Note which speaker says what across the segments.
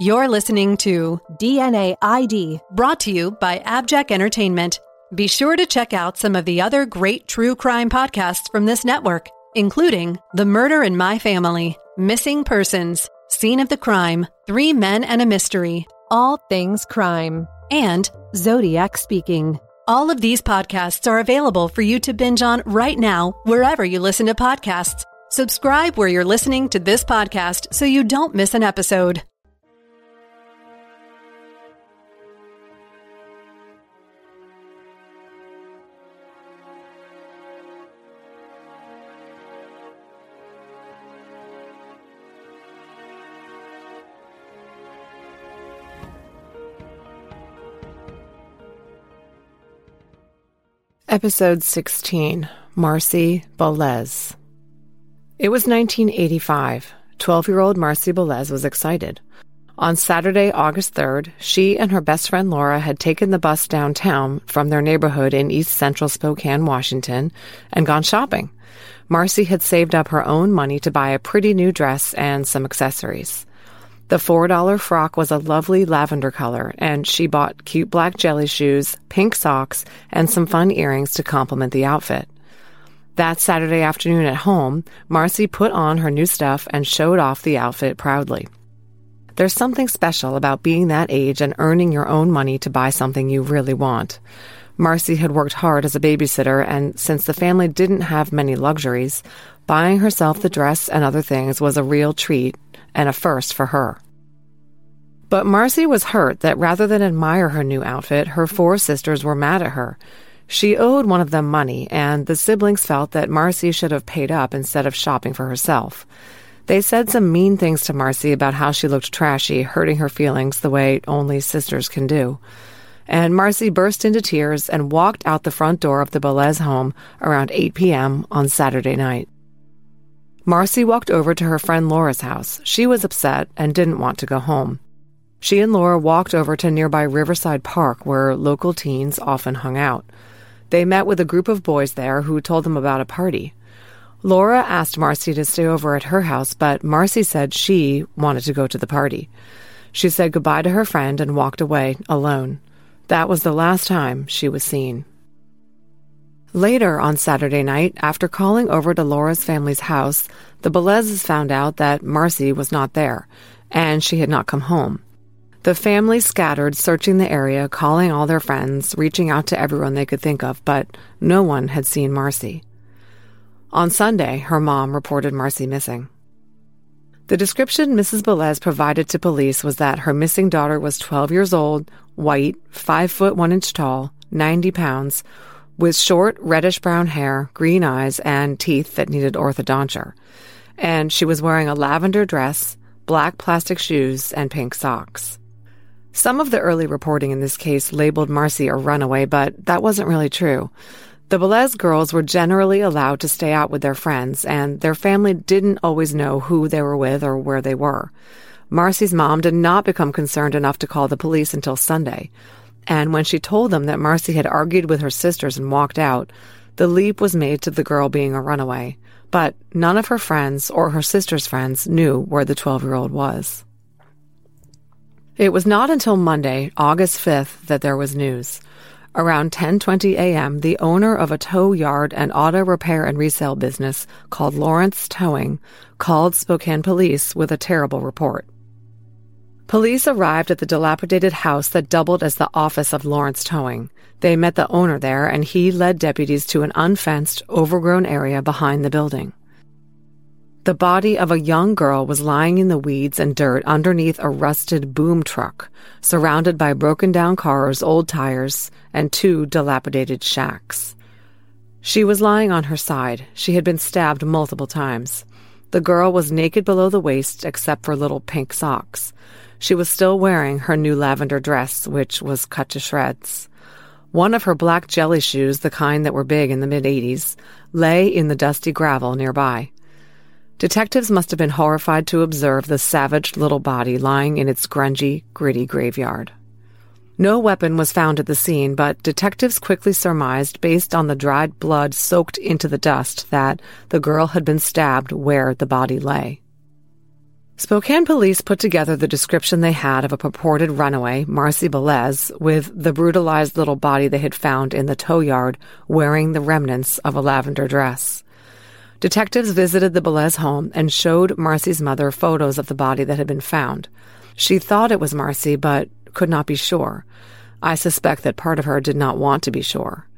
Speaker 1: You're listening to DNA ID, brought to you by Abject Entertainment. Be sure to check out some of the other great true crime podcasts from this network, including The Murder in My Family, Missing Persons, Scene of the Crime, Three Men and a Mystery,
Speaker 2: All Things Crime,
Speaker 1: and
Speaker 2: Zodiac Speaking.
Speaker 1: All of these podcasts are available for you to binge on right now, wherever you listen to podcasts. Subscribe where you're listening to this podcast so you don't miss an episode.
Speaker 3: Episode 16 Marsi Belecz. It was 1985. 12 year old Marsi Belecz was excited. On Saturday, August 3rd, she and her best friend Laura had taken the bus downtown from their neighborhood in east central Spokane, Washington, and gone shopping. Marsi had saved up her own money to buy a pretty new dress and some accessories. The $4 frock was a lovely lavender color, and she bought cute black jelly shoes, pink socks, and some fun earrings to complement the outfit. That Saturday afternoon at home, Marsi put on her new stuff and showed off the outfit proudly. There's something special about being that age and earning your own money to buy something you really want. Marsi had worked hard as a babysitter, and since the family didn't have many luxuries, buying herself the dress and other things was a real treat and a first for her. But Marsi was hurt that rather than admire her new outfit, her four sisters were mad at her. She owed one of them money, and the siblings felt that Marsi should have paid up instead of shopping for herself. They said some mean things to Marsi about how she looked trashy, hurting her feelings the way only sisters can do. And Marsi burst into tears and walked out the front door of the Belecz home around 8 p.m. on Saturday night. Marsi walked over to her friend Laura's house. She was upset and didn't want to go home. She and Laura walked over to nearby Riverside Park, where local teens often hung out. They met with a group of boys there who told them about a party. Laura asked Marsi to stay over at her house, but Marsi said she wanted to go to the party. She said goodbye to her friend and walked away alone. That was the last time she was seen. Later on Saturday night, after calling over to Laura's family's house, the Beleczes found out that Marsi was not there, and she had not come home. The family scattered, searching the area, calling all their friends, reaching out to everyone they could think of, but no one had seen Marsi. On Sunday, her mom reported Marsi missing. The description Mrs. Belecz provided to police was that her missing daughter was 12 years old, white, 5 foot 1 inch tall, 90 pounds, with short reddish brown hair, green eyes, and teeth that needed orthodonture. And she was wearing a lavender dress, black plastic shoes, and pink socks. Some of the early reporting in this case labeled Marsi a runaway, but that wasn't really true. The Belecz girls were generally allowed to stay out with their friends, and their family didn't always know who they were with or where they were. Marsi's mom did not become concerned enough to call the police until Sunday. And when she told them that Marsi had argued with her sisters and walked out, the leap was made to the girl being a runaway. But none of her friends or her sister's friends knew where the 12 year old was. It was not until Monday, August 5th, that there was news. Around 10:20 a.m., the owner of a tow yard and auto repair and resale business called Lawrence Towing called Spokane police with a terrible report. Police arrived at the dilapidated house that doubled as the office of Lawrence Towing. They met the owner there, and he led deputies to an unfenced, overgrown area behind the building. The body of a young girl was lying in the weeds and dirt underneath a rusted boom truck, surrounded by broken down cars, old tires, and two dilapidated shacks. She was lying on her side. She had been stabbed multiple times. The girl was naked below the waist except for little pink socks. She was still wearing her new lavender dress, which was cut to shreds. One of her black jelly shoes, the kind that were big in the mid 80s, lay in the dusty gravel nearby. Detectives must have been horrified to observe the savaged little body lying in its grungy, gritty graveyard. No weapon was found at the scene, but detectives quickly surmised, based on the dried blood soaked into the dust, that the girl had been stabbed where the body lay. Spokane police put together the description they had of a purported runaway, Marsi Belecz, with the brutalized little body they had found in the tow yard wearing the remnants of a lavender dress. Detectives visited the Belecz home and showed Marsi's mother photos of the body that had been found. She thought it was Marsi, but could not be sure. I suspect that part of her did not want to be sure.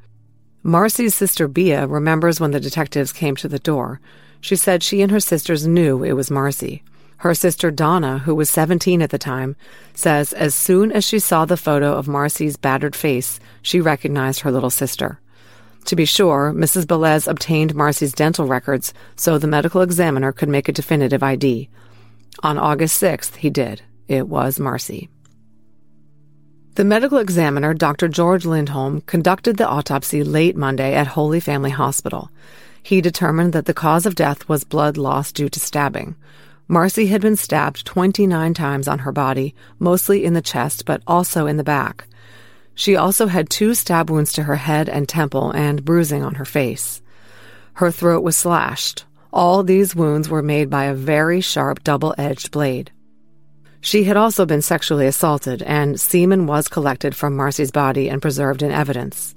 Speaker 3: Marsi's sister Bia remembers when the detectives came to the door. She said she and her sisters knew it was Marsi. Her sister Donna, who was 17 at the time, says as soon as she saw the photo of Marsi's battered face, she recognized her little sister. To be sure, Mrs. Belecz obtained Marsi's dental records so the medical examiner could make a definitive ID. On August 6th, he did. It was Marsi. The medical examiner, Dr. George Lindholm, conducted the autopsy late Monday at Holy Family Hospital. He determined that the cause of death was blood loss due to stabbing. Marsi had been stabbed 29 times on her body, mostly in the chest, but also in the back. She also had two stab wounds to her head and temple and bruising on her face. Her throat was slashed. All these wounds were made by a very sharp double edged blade. She had also been sexually assaulted, and semen was collected from Marsi's body and preserved in evidence.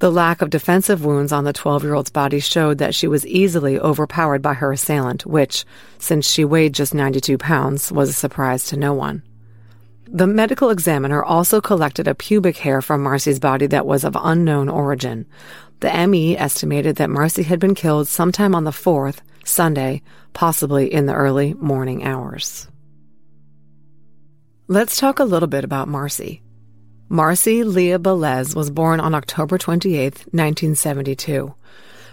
Speaker 3: The lack of defensive wounds on the 12 year old's body showed that she was easily overpowered by her assailant, which, since she weighed just 92 pounds, was a surprise to no one. The medical examiner also collected a pubic hair from Marsi's body that was of unknown origin. The ME estimated that Marsi had been killed sometime on the 4th, Sunday, possibly in the early morning hours. Let's talk a little bit about Marsi. Marsi Leah Belecz was born on October 28, 1972.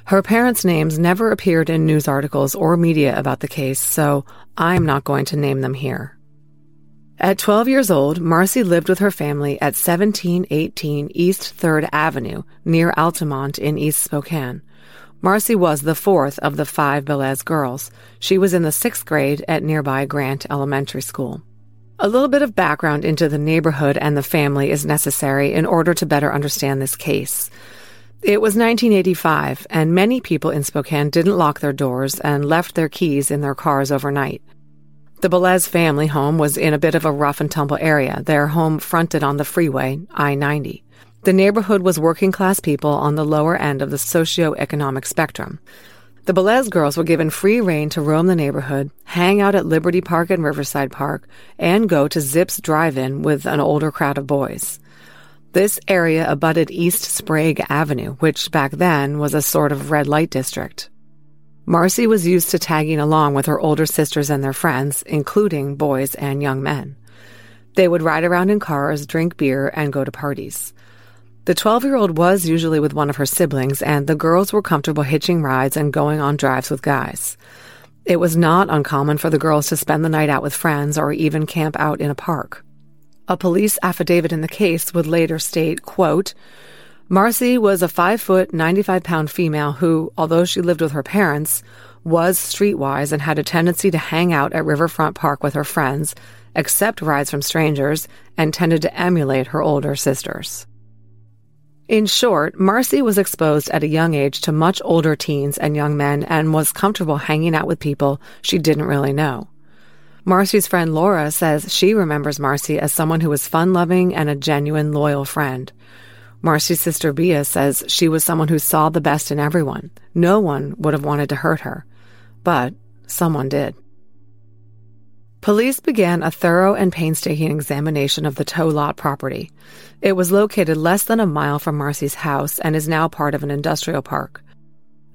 Speaker 3: Her parents' names never appeared in news articles or media about the case, so I'm not going to name them here. At 12 years old, Marsi lived with her family at 1718 East 3rd Avenue near Altamont in East Spokane. Marsi was the fourth of the five Belecz girls. She was in the sixth grade at nearby Grant Elementary School. A little bit of background into the neighborhood and the family is necessary in order to better understand this case. It was 1985, and many people in Spokane didn't lock their doors and left their keys in their cars overnight. The Belecz family home was in a bit of a rough and tumble area. Their home fronted on the freeway, I 90. The neighborhood was working class people on the lower end of the socio-economic spectrum. The Belecz girls were given free rein to roam the neighborhood, hang out at Liberty Park and Riverside Park, and go to Zips Drive-In with an older crowd of boys. This area abutted East Sprague Avenue, which back then was a sort of red light district. Marsi was used to tagging along with her older sisters and their friends, including boys and young men. They would ride around in cars, drink beer, and go to parties. The 12 year old was usually with one of her siblings, and the girls were comfortable hitching rides and going on drives with guys. It was not uncommon for the girls to spend the night out with friends or even camp out in a park. A police affidavit in the case would later state, quote, Marsi was a 5 foot, 95 pound female who, although she lived with her parents, was streetwise and had a tendency to hang out at Riverfront Park with her friends, accept rides from strangers, and tended to emulate her older sisters. In short, Marsi was exposed at a young age to much older teens and young men and was comfortable hanging out with people she didn't really know. Marsi's friend Laura says she remembers Marsi as someone who was fun loving and a genuine loyal friend. Marsi's sister Bia says she was someone who saw the best in everyone. No one would have wanted to hurt her, but someone did. Police began a thorough and painstaking examination of the tow lot property. It was located less than a mile from Marsi's house and is now part of an industrial park.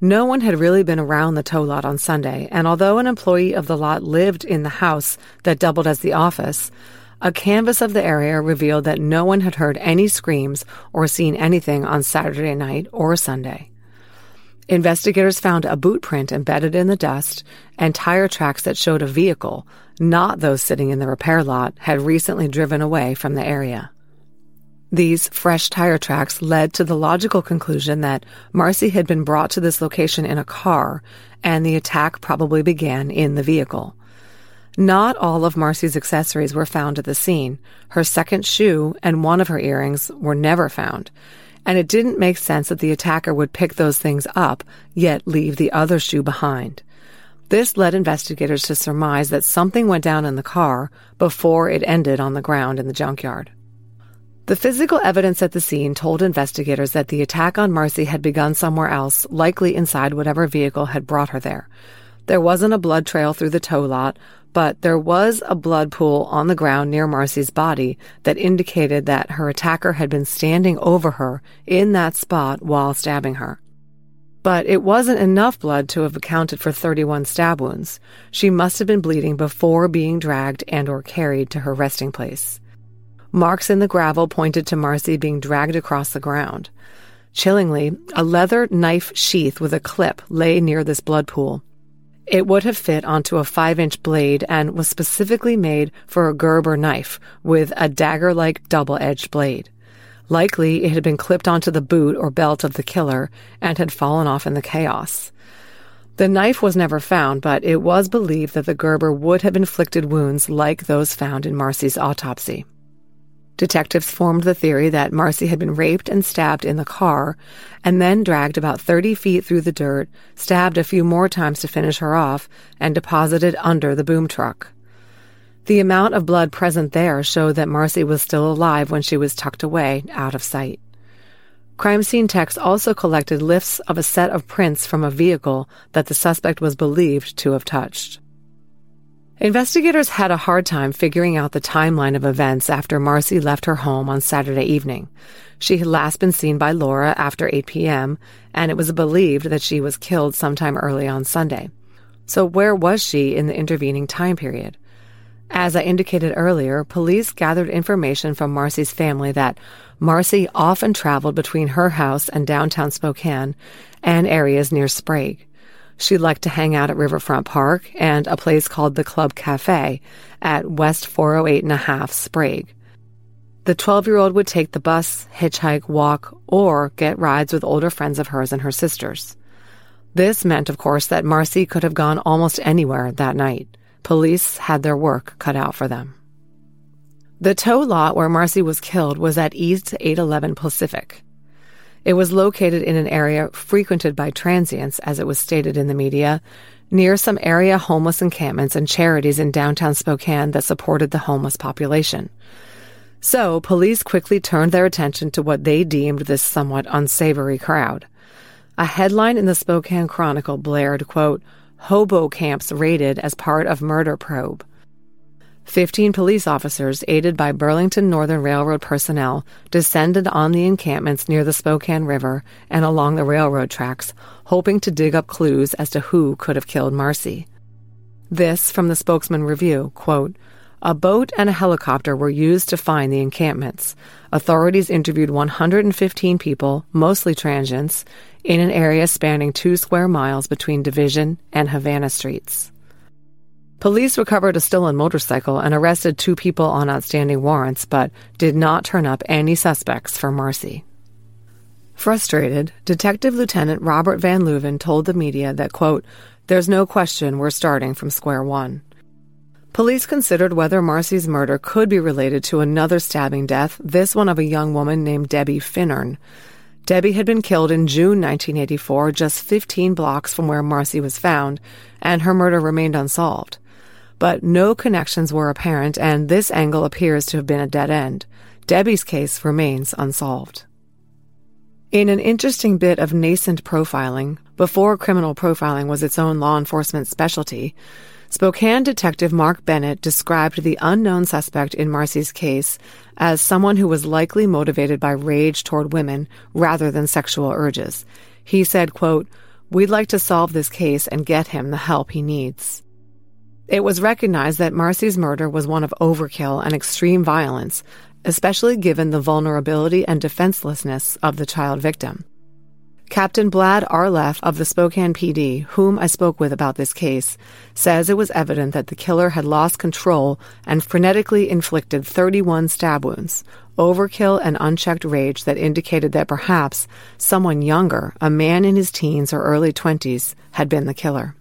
Speaker 3: No one had really been around the tow lot on Sunday, and although an employee of the lot lived in the house that doubled as the office, a canvass of the area revealed that no one had heard any screams or seen anything on Saturday night or Sunday. Investigators found a boot print embedded in the dust and tire tracks that showed a vehicle, not those sitting in the repair lot, had recently driven away from the area. These fresh tire tracks led to the logical conclusion that Marsi had been brought to this location in a car and the attack probably began in the vehicle. Not all of Marsi's accessories were found at the scene. Her second shoe and one of her earrings were never found. And it didn't make sense that the attacker would pick those things up, yet leave the other shoe behind. This led investigators to surmise that something went down in the car before it ended on the ground in the junkyard. The physical evidence at the scene told investigators that the attack on Marsi had begun somewhere else, likely inside whatever vehicle had brought her there. There wasn't a blood trail through the tow lot, but there was a blood pool on the ground near Marsi's body that indicated that her attacker had been standing over her in that spot while stabbing her. But it wasn't enough blood to have accounted for 31 stab wounds. She must have been bleeding before being dragged and or carried to her resting place. Marks in the gravel pointed to Marsi being dragged across the ground. Chillingly, a leather knife sheath with a clip lay near this blood pool. It would have fit onto a five inch blade and was specifically made for a Gerber knife with a dagger like double edged blade. Likely, it had been clipped onto the boot or belt of the killer and had fallen off in the chaos. The knife was never found, but it was believed that the Gerber would have inflicted wounds like those found in Marsi's autopsy. Detectives formed the theory that Marsi had been raped and stabbed in the car, and then dragged about 30 feet through the dirt, stabbed a few more times to finish her off, and deposited under the boom truck. The amount of blood present there showed that Marsi was still alive when she was tucked away, out of sight. Crime scene techs also collected lifts of a set of prints from a vehicle that the suspect was believed to have touched. Investigators had a hard time figuring out the timeline of events after Marsi left her home on Saturday evening. She had last been seen by Laura after 8 p.m., and it was believed that she was killed sometime early on Sunday. So, where was she in the intervening time period? As I indicated earlier, police gathered information from Marsi's family that Marsi often traveled between her house and downtown Spokane and areas near Sprague. She liked to hang out at Riverfront Park and a place called the Club Cafe at West 408 and a half Sprague. The 12 year old would take the bus, hitchhike, walk, or get rides with older friends of hers and her sisters. This meant, of course, that Marsi could have gone almost anywhere that night. Police had their work cut out for them. The tow lot where Marsi was killed was at East 811 Pacific. It was located in an area frequented by transients, as it was stated in the media, near some area homeless encampments and charities in downtown Spokane that supported the homeless population. So, police quickly turned their attention to what they deemed this somewhat unsavory crowd. A headline in the Spokane Chronicle blared, quote, Hobo camps raided as part of murder probe. Fifteen police officers, aided by Burlington Northern Railroad personnel, descended on the encampments near the Spokane River and along the railroad tracks, hoping to dig up clues as to who could have killed Marsi. This from the spokesman review, quote, a boat and a helicopter were used to find the encampments. Authorities interviewed 115 people, mostly transients, in an area spanning two square miles between Division and Havana Streets. Police recovered a stolen motorcycle and arrested two people on outstanding warrants, but did not turn up any suspects for Marsi. Frustrated, Detective Lieutenant Robert Van Leuven told the media that, quote, there's no question we're starting from square one. Police considered whether Marsi's murder could be related to another stabbing death, this one of a young woman named Debbie Finnern. Debbie had been killed in June 1984, just 15 blocks from where Marsi was found, and her murder remained unsolved but no connections were apparent, and this angle appears to have been a dead end. Debbie's case remains unsolved. In an interesting bit of nascent profiling, before criminal profiling was its own law enforcement specialty, Spokane detective Mark Bennett described the unknown suspect in Marsi's case as someone who was likely motivated by rage toward women rather than sexual urges. He said, quote, We'd like to solve this case and get him the help he needs. It was recognized that Marsi's murder was one of overkill and extreme violence, especially given the vulnerability and defenselessness of the child victim. Captain Brad Arleth of the Spokane PD, whom I spoke with about this case, says it was evident that the killer had lost control and frenetically inflicted 31 stab wounds, overkill and unchecked rage that indicated that perhaps someone younger, a man in his teens or early 20s, had been the killer.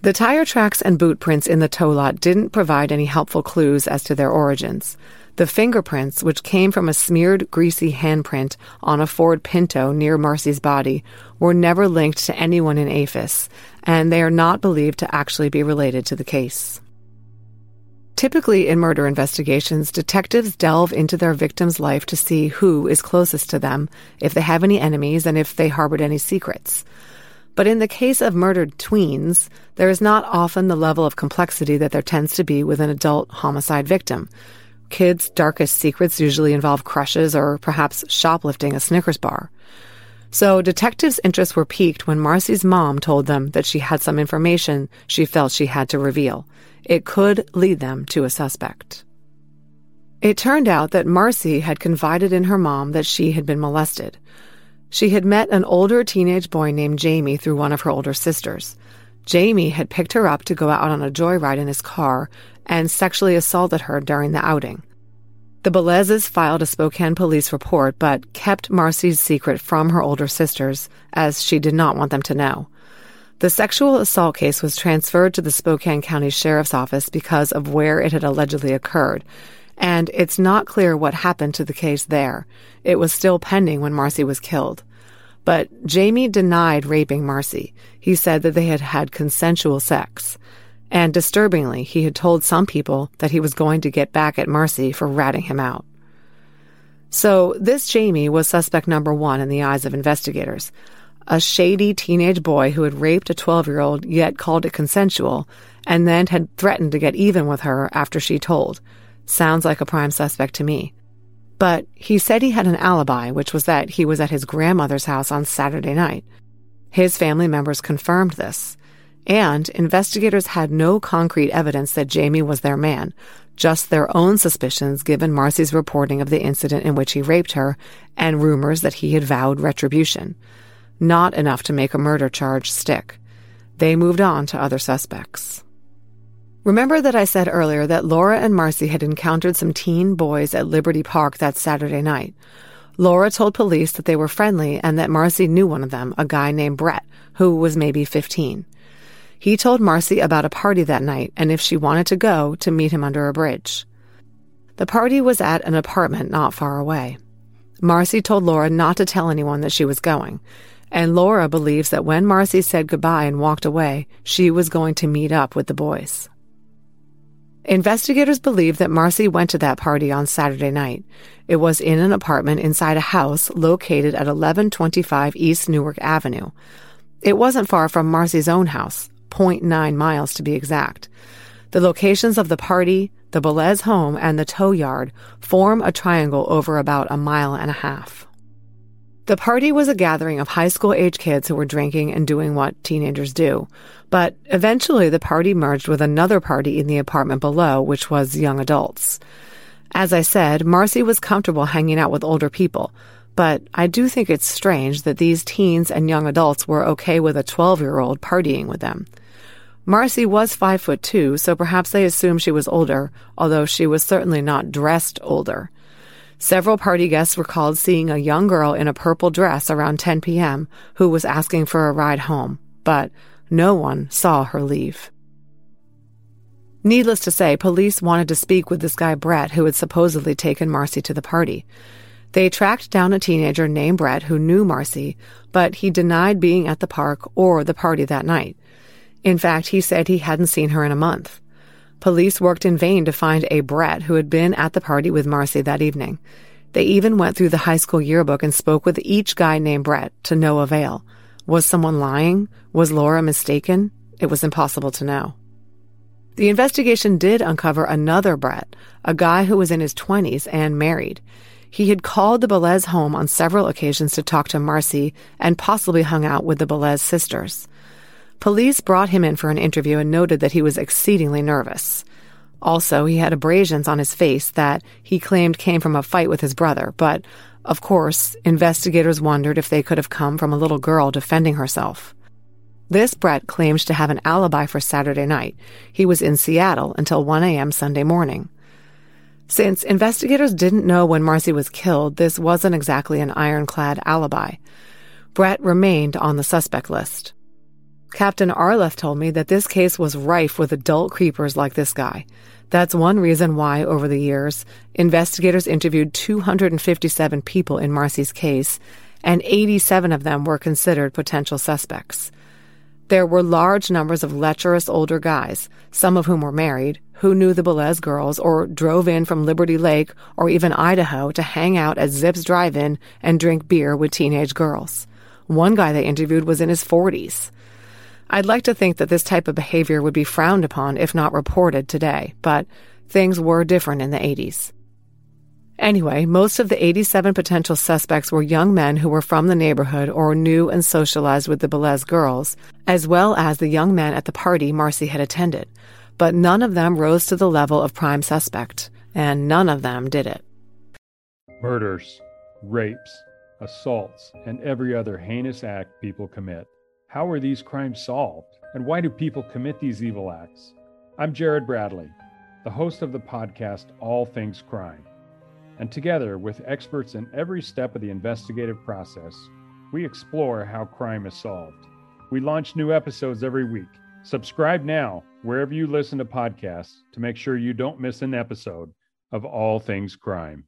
Speaker 3: The tire tracks and boot prints in the tow lot didn't provide any helpful clues as to their origins. The fingerprints, which came from a smeared, greasy handprint on a Ford Pinto near Marsi's body, were never linked to anyone in AFIS, and they are not believed to actually be related to the case. Typically, in murder investigations, detectives delve into their victim's life to see who is closest to them, if they have any enemies, and if they harbored any secrets. But in the case of murdered tweens, there is not often the level of complexity that there tends to be with an adult homicide victim. Kids' darkest secrets usually involve crushes or perhaps shoplifting a Snickers bar. So detectives' interests were piqued when Marsi's mom told them that she had some information she felt she had to reveal. It could lead them to a suspect. It turned out that Marsi had confided in her mom that she had been molested. She had met an older teenage boy named Jamie through one of her older sisters. Jamie had picked her up to go out on a joyride in his car and sexually assaulted her during the outing. The Beleczes filed a Spokane police report but kept Marsi's secret from her older sisters as she did not want them to know. The sexual assault case was transferred to the Spokane County Sheriff's Office because of where it had allegedly occurred, and it's not clear what happened to the case there. It was still pending when Marsi was killed. But Jamie denied raping Marsi. He said that they had had consensual sex. And disturbingly, he had told some people that he was going to get back at Marcy for ratting him out. So, this Jamie was suspect number one in the eyes of investigators. A shady teenage boy who had raped a 12 year old, yet called it consensual, and then had threatened to get even with her after she told. Sounds like a prime suspect to me. But he said he had an alibi, which was that he was at his grandmother's house on Saturday night. His family members confirmed this. And investigators had no concrete evidence that Jamie was their man, just their own suspicions given Marsi's reporting of the incident in which he raped her and rumors that he had vowed retribution. Not enough to make a murder charge stick. They moved on to other suspects. Remember that I said earlier that Laura and Marsi had encountered some teen boys at Liberty Park that Saturday night. Laura told police that they were friendly and that Marsi knew one of them, a guy named Brett, who was maybe 15. He told Marsi about a party that night and if she wanted to go, to meet him under a bridge. The party was at an apartment not far away. Marsi told Laura not to tell anyone that she was going, and Laura believes that when Marsi said goodbye and walked away, she was going to meet up with the boys. Investigators believe that Marsi went to that party on Saturday night. It was in an apartment inside a house located at 1125 East Newark Avenue. It wasn't far from Marsi's own house, 0.9 miles to be exact. The locations of the party, the Belecz home, and the tow yard form a triangle over about a mile and a half. The party was a gathering of high school age kids who were drinking and doing what teenagers do. But eventually the party merged with another party in the apartment below, which was young adults. As I said, Marsi was comfortable hanging out with older people, but I do think it's strange that these teens and young adults were okay with a 12 year old partying with them. Marsi was five foot two, so perhaps they assumed she was older, although she was certainly not dressed older. Several party guests recalled seeing a young girl in a purple dress around 10 p.m. who was asking for a ride home, but no one saw her leave. Needless to say, police wanted to speak with this guy Brett who had supposedly taken Marsi to the party. They tracked down a teenager named Brett who knew Marsi, but he denied being at the park or the party that night. In fact, he said he hadn't seen her in a month. Police worked in vain to find a Brett who had been at the party with Marsi that evening. They even went through the high school yearbook and spoke with each guy named Brett to no avail. Was someone lying? Was Laura mistaken? It was impossible to know. The investigation did uncover another Brett, a guy who was in his 20s and married. He had called the Belecz home on several occasions to talk to Marsi and possibly hung out with the Belecz sisters. Police brought him in for an interview and noted that he was exceedingly nervous. Also, he had abrasions on his face that he claimed came from a fight with his brother, but, of course, investigators wondered if they could have come from a little girl defending herself. This Brett claimed to have an alibi for Saturday night. He was in Seattle until 1 a.m. Sunday morning. Since investigators didn't know when Marsi was killed, this wasn't exactly an ironclad alibi. Brett remained on the suspect list. Captain Arleth told me that this case was rife with adult creepers like this guy. That's one reason why, over the years, investigators interviewed 257 people in Marsi's case, and 87 of them were considered potential suspects. There were large numbers of lecherous older guys, some of whom were married, who knew the Belecz girls or drove in from Liberty Lake or even Idaho to hang out at Zips Drive In and drink beer with teenage girls. One guy they interviewed was in his 40s. I'd like to think that this type of behavior would be frowned upon if not reported today, but things were different in the 80s. Anyway, most of the 87 potential suspects were young men who were from the neighborhood or knew and socialized with the Belecz girls, as well as the young men at the party Marsi had attended. But none of them rose to the level of prime suspect, and none of them did it.
Speaker 4: Murders, rapes, assaults, and every other heinous act people commit. How are these crimes solved? And why do people commit these evil acts? I'm Jared Bradley, the host of the podcast All Things Crime. And together with experts in every step of the investigative process, we explore how crime is solved. We launch new episodes every week. Subscribe now wherever you listen to podcasts to make sure you don't miss an episode of All Things Crime.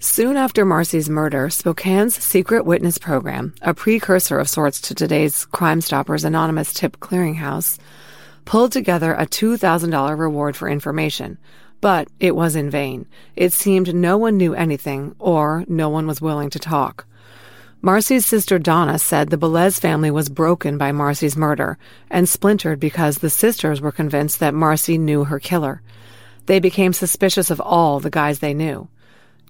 Speaker 3: Soon after Marsi's murder, Spokane's Secret Witness Program, a precursor of sorts to today's Crime Stoppers Anonymous Tip Clearinghouse, pulled together a $2,000 reward for information. But it was in vain. It seemed no one knew anything, or no one was willing to talk. Marsi's sister Donna said the Belecz family was broken by Marsi's murder and splintered because the sisters were convinced that Marsi knew her killer. They became suspicious of all the guys they knew.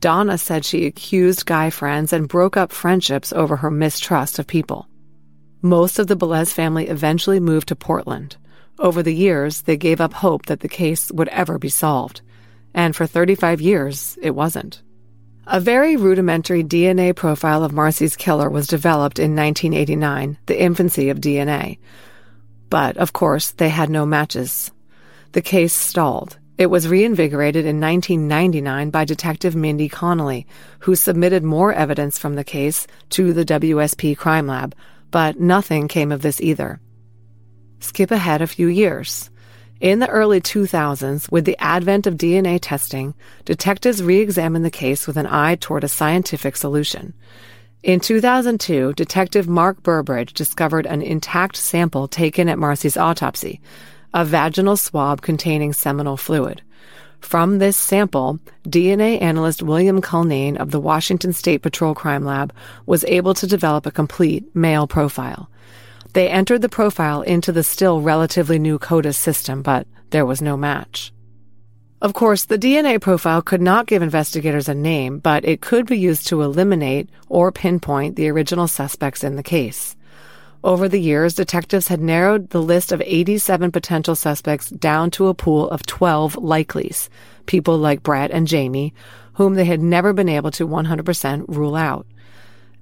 Speaker 3: Donna said she accused guy friends and broke up friendships over her mistrust of people. Most of the Belecz family eventually moved to Portland. Over the years, they gave up hope that the case would ever be solved. And for 35 years, it wasn't. A very rudimentary DNA profile of Marsi's killer was developed in 1989, the infancy of DNA. But, of course, they had no matches. The case stalled, it was reinvigorated in 1999 by Detective Mindy Connolly, who submitted more evidence from the case to the WSP Crime Lab, but nothing came of this either. Skip ahead a few years. In the early 2000s, with the advent of DNA testing, detectives re examined the case with an eye toward a scientific solution. In 2002, Detective Mark Burbridge discovered an intact sample taken at Marsi's autopsy, a vaginal swab containing seminal fluid. From this sample, DNA analyst William Culnane of the Washington State Patrol Crime Lab was able to develop a complete male profile. They entered the profile into the still relatively new CODIS system, but there was no match. Of course, the DNA profile could not give investigators a name, but it could be used to eliminate or pinpoint the original suspects in the case. Over the years, detectives had narrowed the list of 87 potential suspects down to a pool of 12 likelies, people like Brett and Jamie, whom they had never been able to 100% rule out.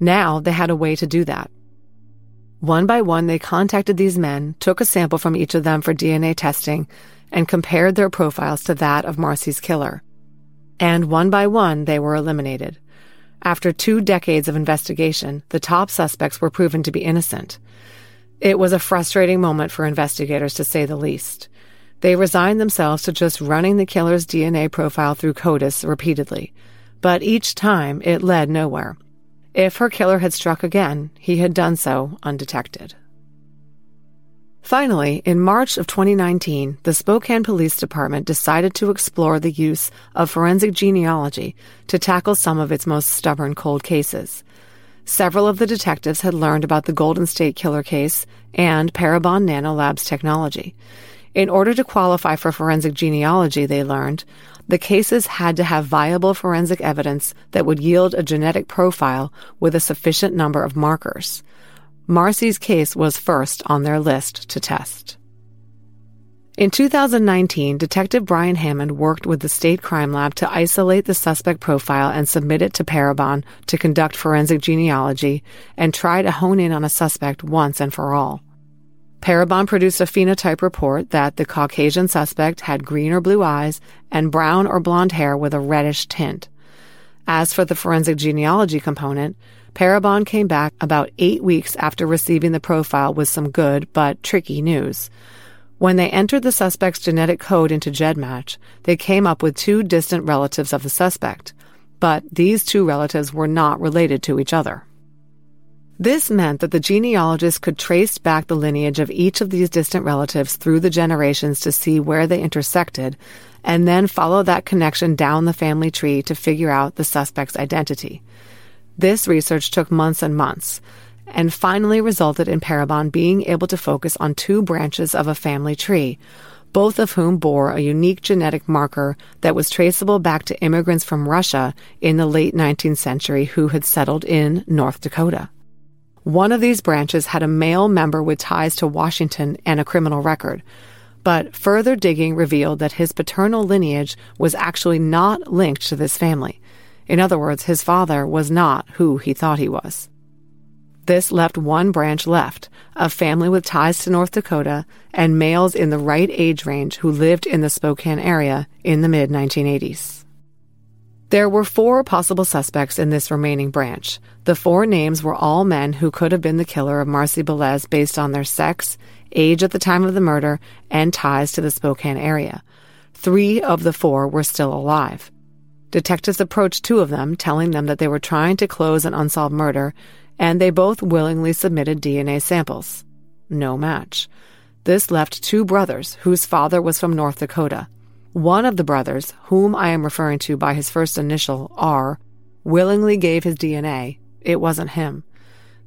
Speaker 3: Now they had a way to do that. One by one, they contacted these men, took a sample from each of them for DNA testing, and compared their profiles to that of Marsi's killer. And one by one, they were eliminated. After two decades of investigation, the top suspects were proven to be innocent. It was a frustrating moment for investigators, to say the least. They resigned themselves to just running the killer's DNA profile through CODIS repeatedly, but each time it led nowhere. If her killer had struck again, he had done so undetected. Finally, in March of 2019, the Spokane Police Department decided to explore the use of forensic genealogy to tackle some of its most stubborn cold cases. Several of the detectives had learned about the Golden State Killer case and Parabon Nanolabs technology. In order to qualify for forensic genealogy, they learned, the cases had to have viable forensic evidence that would yield a genetic profile with a sufficient number of markers. Marsi's case was first on their list to test. In 2019, Detective Brian Hammond worked with the State Crime Lab to isolate the suspect profile and submit it to Parabon to conduct forensic genealogy and try to hone in on a suspect once and for all. Parabon produced a phenotype report that the Caucasian suspect had green or blue eyes and brown or blonde hair with a reddish tint. As for the forensic genealogy component, Parabon came back about eight weeks after receiving the profile with some good but tricky news. When they entered the suspect's genetic code into GEDmatch, they came up with two distant relatives of the suspect, but these two relatives were not related to each other. This meant that the genealogist could trace back the lineage of each of these distant relatives through the generations to see where they intersected, and then follow that connection down the family tree to figure out the suspect's identity. This research took months and months, and finally resulted in Parabon being able to focus on two branches of a family tree, both of whom bore a unique genetic marker that was traceable back to immigrants from Russia in the late 19th century who had settled in North Dakota. One of these branches had a male member with ties to Washington and a criminal record, but further digging revealed that his paternal lineage was actually not linked to this family. In other words, his father was not who he thought he was. This left one branch left, a family with ties to North Dakota and males in the right age range who lived in the Spokane area in the mid 1980s. There were four possible suspects in this remaining branch. The four names were all men who could have been the killer of Marsi Belecz based on their sex, age at the time of the murder, and ties to the Spokane area. Three of the four were still alive. Detectives approached two of them, telling them that they were trying to close an unsolved murder, and they both willingly submitted DNA samples. No match. This left two brothers whose father was from North Dakota. One of the brothers, whom I am referring to by his first initial, R, willingly gave his DNA. It wasn't him.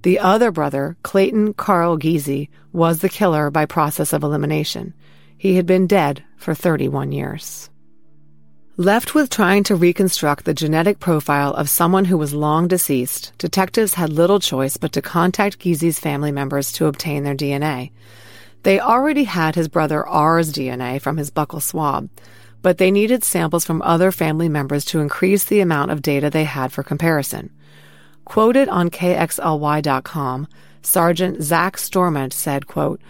Speaker 3: The other brother, Clayton Carl Giese, was the killer by process of elimination. He had been dead for 31 years. Left with trying to reconstruct the genetic profile of someone who was long deceased, detectives had little choice but to contact Giese's family members to obtain their DNA. They already had his brother R's DNA from his buccal swab, but they needed samples from other family members to increase the amount of data they had for comparison. Quoted on KXLY.com, Sergeant Zach Stormont said, quote,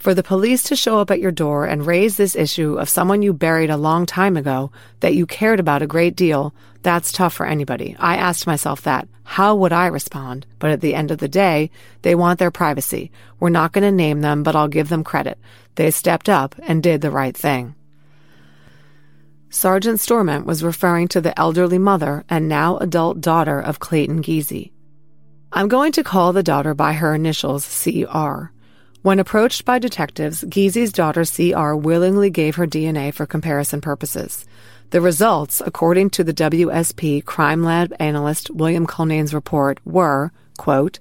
Speaker 3: for the police to show up at your door and raise this issue of someone you buried a long time ago that you cared about a great deal, that's tough for anybody. I asked myself that. How would I respond? But at the end of the day, they want their privacy. We're not going to name them, but I'll give them credit. They stepped up and did the right thing. Sergeant Stormont was referring to the elderly mother and now adult daughter of Clayton Giese. I'm going to call the daughter by her initials CR. When approached by detectives, Giese's daughter CR willingly gave her DNA for comparison purposes. The results, according to the WSP crime lab analyst William Culnane's report, were, quote,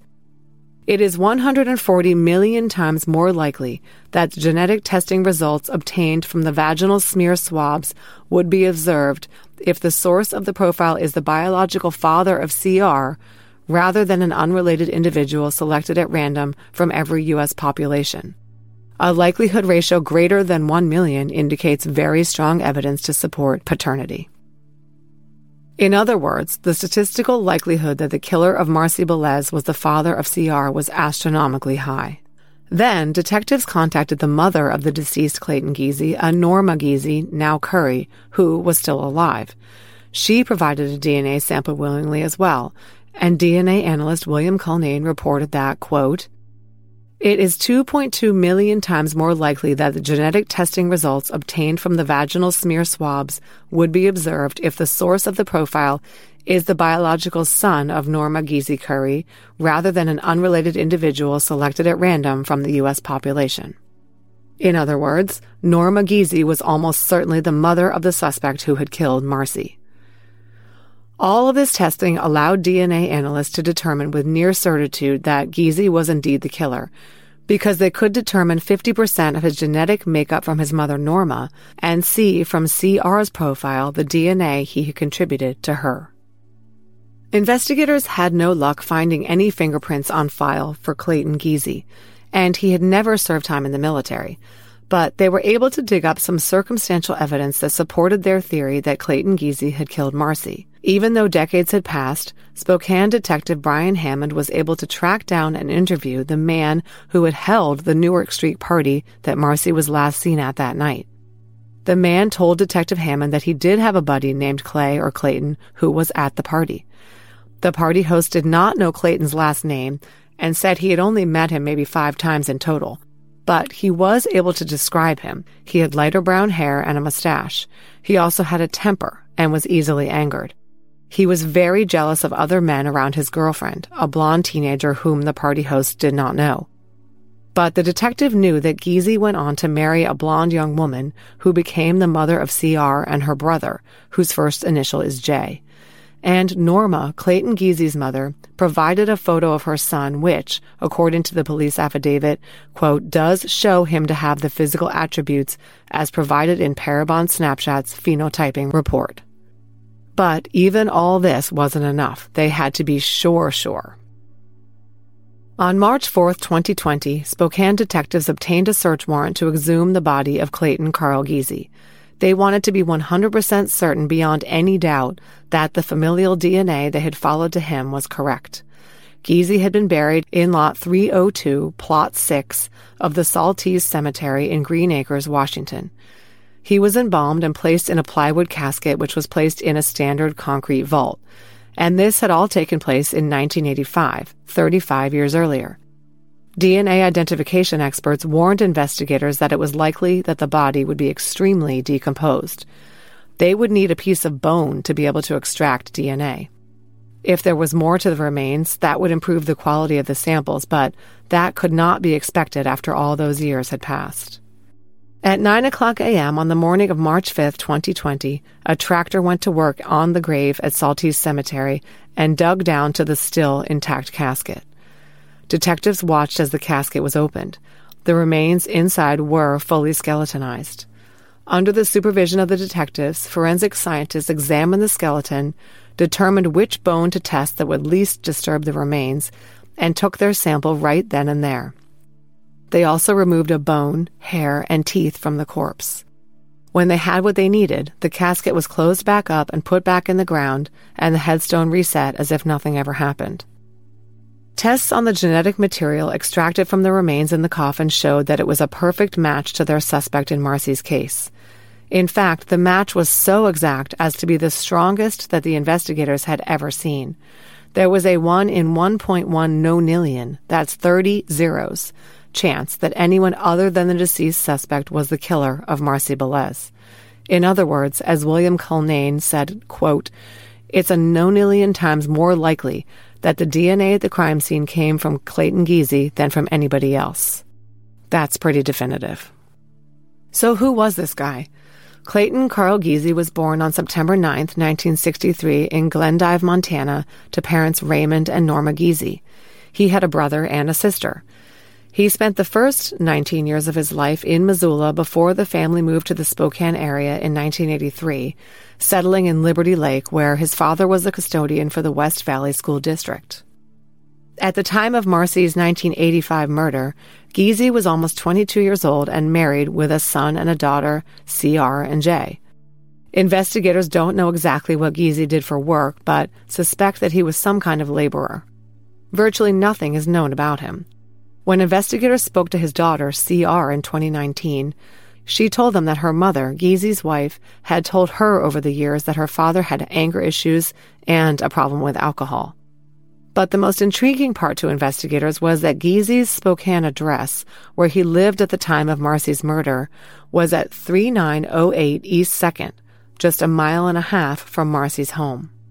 Speaker 3: it is 140 million times more likely that genetic testing results obtained from the vaginal smear swabs would be observed if the source of the profile is the biological father of CR rather than an unrelated individual selected at random from every U.S. population. A likelihood ratio greater than 1 million indicates very strong evidence to support paternity. In other words, the statistical likelihood that the killer of Marsi Belecz was the father of CR was astronomically high. Then, detectives contacted the mother of the deceased Clayton Giese, a Norma Giese, now Curry, who was still alive. She provided a DNA sample willingly as well, and DNA analyst William Culnane reported that, quote, It is 2.2 million times more likely that the genetic testing results obtained from the vaginal smear swabs would be observed if the source of the profile is the biological son of Norma Giese Curry rather than an unrelated individual selected at random from the U.S. population. In other words, Norma Giese was almost certainly the mother of the suspect who had killed Marsi. All of this testing allowed DNA analysts to determine with near certitude that Giese was indeed the killer, because they could determine 50% of his genetic makeup from his mother Norma and see from CR's profile the DNA he had contributed to her. Investigators had no luck finding any fingerprints on file for Clayton Giese, and he had never served time in the military. But they were able to dig up some circumstantial evidence that supported their theory that Clayton Giese had killed Marsi. Even though decades had passed, Spokane detective Brian Hammond was able to track down and interview the man who had held the Newark Street party that Marsi was last seen at that night. The man told Detective Hammond that he did have a buddy named Clay or Clayton who was at the party. The party host did not know Clayton's last name and said he had only met him maybe five times in total. But he was able to describe him. He had lighter brown hair and a mustache. He also had a temper and was easily angered. He was very jealous of other men around his girlfriend, a blonde teenager whom the party host did not know. But the detective knew that Giese went on to marry a blonde young woman who became the mother of CR and her brother, whose first initial is J and Norma, Clayton Giese's mother, provided a photo of her son, which, according to the police affidavit, quote, does show him to have the physical attributes as provided in Parabon Snapshot's phenotyping report. But even all this wasn't enough. They had to be sure, sure. On March 4, 2020, Spokane detectives obtained a search warrant to exhume the body of Clayton Carl Giese. They wanted to be 100% certain beyond any doubt that the familial DNA they had followed to him was correct. Giese had been buried in Lot 302, Plot 6 of the Saltese Cemetery in Green Acres, Washington. He was embalmed and placed in a plywood casket, which was placed in a standard concrete vault. And this had all taken place in 1985, 35 years earlier. DNA identification experts warned investigators that it was likely that the body would be extremely decomposed. They would need a piece of bone to be able to extract DNA. If there was more to the remains, that would improve the quality of the samples, but that could not be expected after all those years had passed. At 9 o'clock a.m. on the morning of March 5, 2020, a tractor went to work on the grave at Saltese Cemetery and dug down to the still intact casket. Detectives watched as the casket was opened. The remains inside were fully skeletonized. Under the supervision of the detectives, forensic scientists examined the skeleton, determined which bone to test that would least disturb the remains, and took their sample right then and there. They also removed a bone, hair, and teeth from the corpse. When they had what they needed, the casket was closed back up and put back in the ground, and the headstone reset as if nothing ever happened. Tests on the genetic material extracted from the remains in the coffin showed that it was a perfect match to their suspect in Marsi's case. In fact, the match was so exact as to be the strongest that the investigators had ever seen. There was a 1 in 1.1 nonillion, that's 30 zeros, chance that anyone other than the deceased suspect was the killer of Marsi Belecz. In other words, as William Culnane said, quote, it's a nonillion times more likely that the DNA at the crime scene came from Clayton Giese than from anybody else. That's pretty definitive. So who was this guy? Clayton Carl Giese was born on September 9, 1963 in Glendive, Montana to parents Raymond and Norma Giese. He had a brother and a sister. He spent the first 19 years of his life in Missoula before the family moved to the Spokane area in 1983, settling in Liberty Lake, where his father was a custodian for the West Valley School District. At the time of Marsi's 1985 murder, Giese was almost 22 years old and married with a son and a daughter, CR and J. Investigators don't know exactly what Giese did for work, but suspect that he was some kind of laborer. Virtually nothing is known about him. When investigators spoke to his daughter, CR, in 2019, she told them that her mother, Giese's wife, had told her over the years that her father had anger issues and a problem with alcohol. But the most intriguing part to investigators was that Giese's Spokane address, where he lived at the time of Marsi's murder, was at 3908 East 2nd, just a mile and a half from Marsi's home.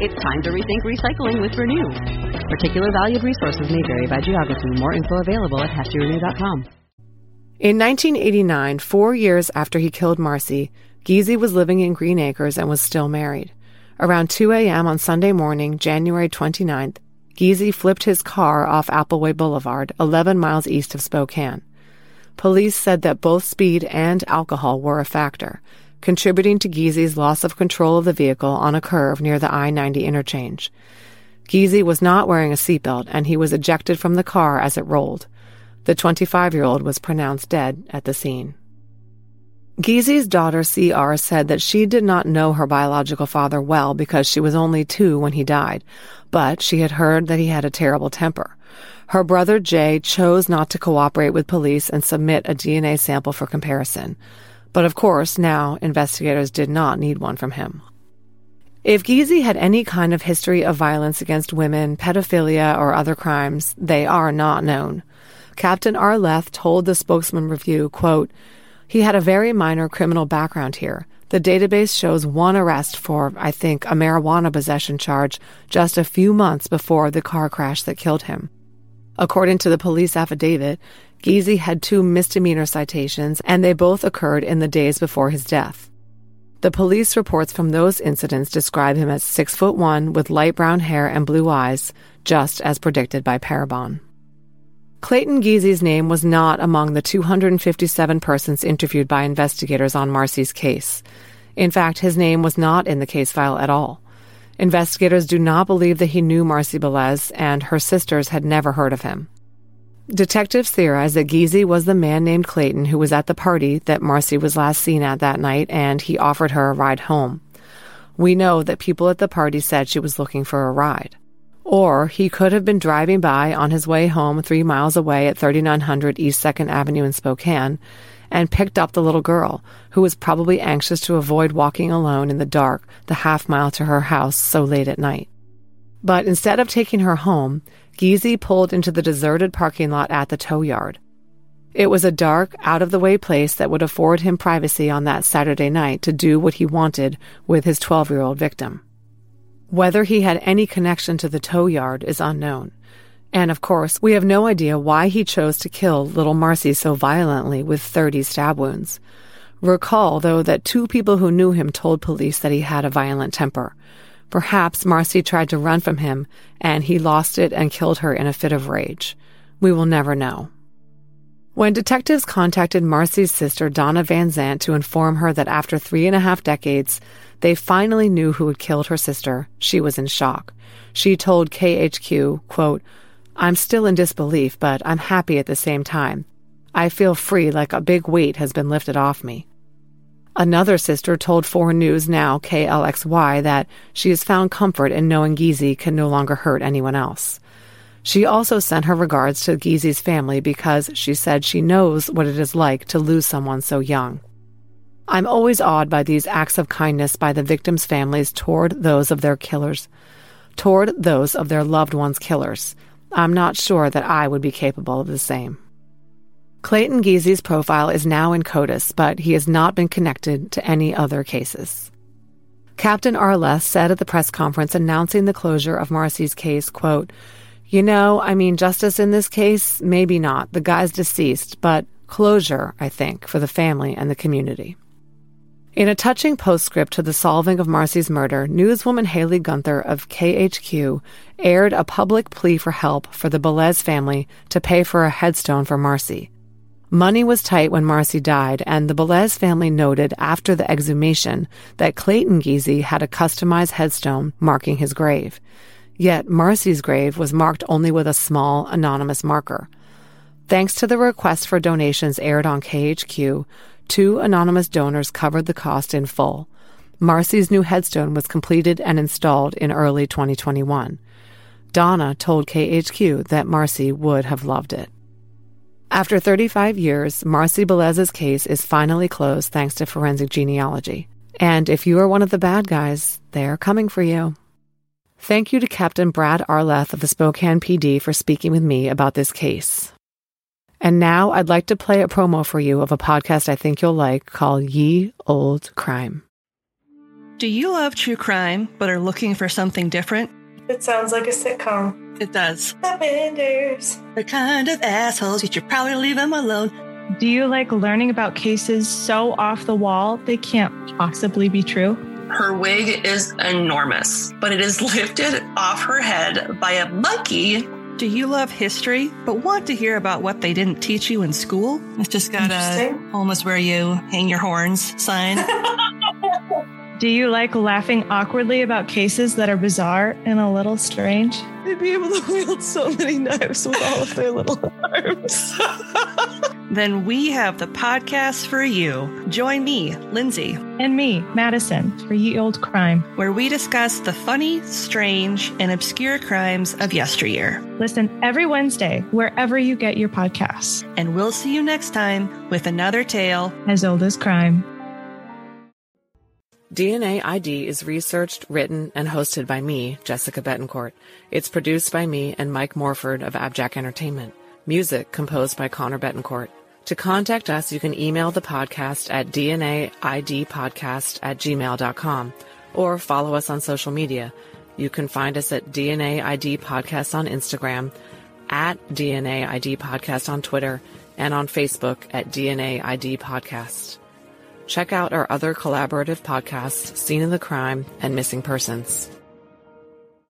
Speaker 5: It's time to rethink recycling with Renew. Particular valued resources may vary by geography. More info available at heftyrenew.com.
Speaker 3: In 1989, four years after he killed Marsi, Giese was living in Green Acres and was still married. Around 2 a.m. on Sunday morning, January 29th, Giese flipped his car off Appleway Boulevard, 11 miles east of Spokane. Police said that both speed and alcohol were a factor, contributing to Giese's loss of control of the vehicle on a curve near the I-90 interchange. Giese was not wearing a seatbelt and he was ejected from the car as it rolled. The 25 year old was pronounced dead at the scene. Giese's daughter CR said that she did not know her biological father well because she was only two when he died, but she had heard that he had a terrible temper. Her brother Jay chose not to cooperate with police and submit a DNA sample for comparison. But of course, now investigators did not need one from him. If Giese had any kind of history of violence against women, pedophilia, or other crimes, they are not known. Captain Arleth told the Spokesman Review, quote, he had a very minor criminal background here. The database shows one arrest for, I think, a marijuana possession charge just a few months before the car crash that killed him. According to the police affidavit, Giese had two misdemeanor citations, and they both occurred in the days before his death. The police reports from those incidents describe him as six foot one with light brown hair and blue eyes, just as predicted by Parabon. Clayton Giese's name was not among the 257 persons interviewed by investigators on Marsi's case. In fact, his name was not in the case file at all. Investigators do not believe that he knew Marsi Belecz, and her sisters had never heard of him. Detectives theorize that Giese was the man named Clayton who was at the party that Marsi was last seen at that night, and he offered her a ride home. We know that people at the party said she was looking for a ride. Or he could have been driving by on his way home three miles away at 3900 East 2nd Avenue in Spokane and picked up the little girl, who was probably anxious to avoid walking alone in the dark the half mile to her house so late at night. But instead of taking her home, Giese pulled into the deserted parking lot at the tow yard. It was a dark, out of the way place that would afford him privacy on that Saturday night to do what he wanted with his 12 year old victim. Whether he had any connection to the tow yard is unknown. And of course, we have no idea why he chose to kill little Marsi so violently with 30 stab wounds. Recall, though, that two people who knew him told police that he had a violent temper. Perhaps Marsi tried to run from him, and he lost it and killed her in a fit of rage. We will never know. When detectives contacted Marsi's sister, Donna Van Zant, to inform her that after three and a half decades, they finally knew who had killed her sister. She was in shock. She told KHQ, quote, I'm still in disbelief, but I'm happy at the same time. I feel free like a big weight has been lifted off me. Another sister told 4 News Now KXLY that she has found comfort in knowing Giese can no longer hurt anyone else. She also sent her regards to Giese's family because she said she knows what it is like to lose someone so young. I'm always awed by these acts of kindness by the victims' families toward those of their killers, toward those of their loved ones' killers. I'm not sure that I would be capable of the same. Clayton Giese's profile is now in CODIS, but he has not been connected to any other cases. Captain Arleth said at the press conference announcing the closure of Marsi's case, quote, You know, I mean, justice in this case, maybe not. The guy's deceased, but closure, I think, for the family and the community. In a touching postscript to the solving of Marsi's murder, newswoman Haley Gunther of KHQ aired a public plea for help for the Belecz family to pay for a headstone for Marcy. Money was tight when Marsi died, and the Belecz family noted after the exhumation that Clayton Giese had a customized headstone marking his grave. Yet Marsi's grave was marked only with a small, anonymous marker. Thanks to the request for donations aired on KHQ, Two anonymous donors covered the cost in full. Marsi's new headstone was completed and installed in early 2021. Donna told KHQ that Marsi would have loved it. After 35 years, Marsi Belecz's case is finally closed thanks to forensic genealogy. And if you are one of the bad guys, they are coming for you. Thank you to Captain Brad Arleth of the Spokane PD for speaking with me about this case. And now I'd like to play a promo for you of a podcast I think you'll like called Ye Old Crime.
Speaker 6: Do you love true crime but are looking for something different?
Speaker 7: It sounds like a sitcom.
Speaker 6: It does.
Speaker 7: The Benders.
Speaker 6: The kind of assholes you should probably leave them alone.
Speaker 8: Do you like learning about cases so off the wall they can't possibly be true?
Speaker 9: Her wig is enormous, but it is lifted off her head by a monkey.
Speaker 6: Do you love history but want to hear about what they didn't teach you in school? It's just got a almost where you hang your horns sign.
Speaker 8: Do you like laughing awkwardly about cases that are bizarre and a little strange?
Speaker 10: They'd be able to wield so many knives with all of their little arms.
Speaker 6: then we have the podcast for you. Join me, Lindsay.
Speaker 8: And me, Madison, for Ye Old Crime,
Speaker 6: where we discuss the funny, strange, and obscure crimes of yesteryear.
Speaker 8: Listen every Wednesday, wherever you get your podcasts.
Speaker 6: And we'll see you next time with another tale
Speaker 8: as old as crime.
Speaker 3: DNA ID is researched, written, and hosted by me, Jessica Betancourt. It's produced by me and Mike Morford of Abjack Entertainment. Music composed by Connor Betancourt. To contact us, you can email the podcast at dnaidpodcast at gmail.com or follow us on social media. You can find us at DNA ID Podcast on Instagram, at DNA ID Podcast on Twitter, and on Facebook at DNA ID Podcast. Check out our other collaborative podcasts, Scene in the Crime and Missing Persons.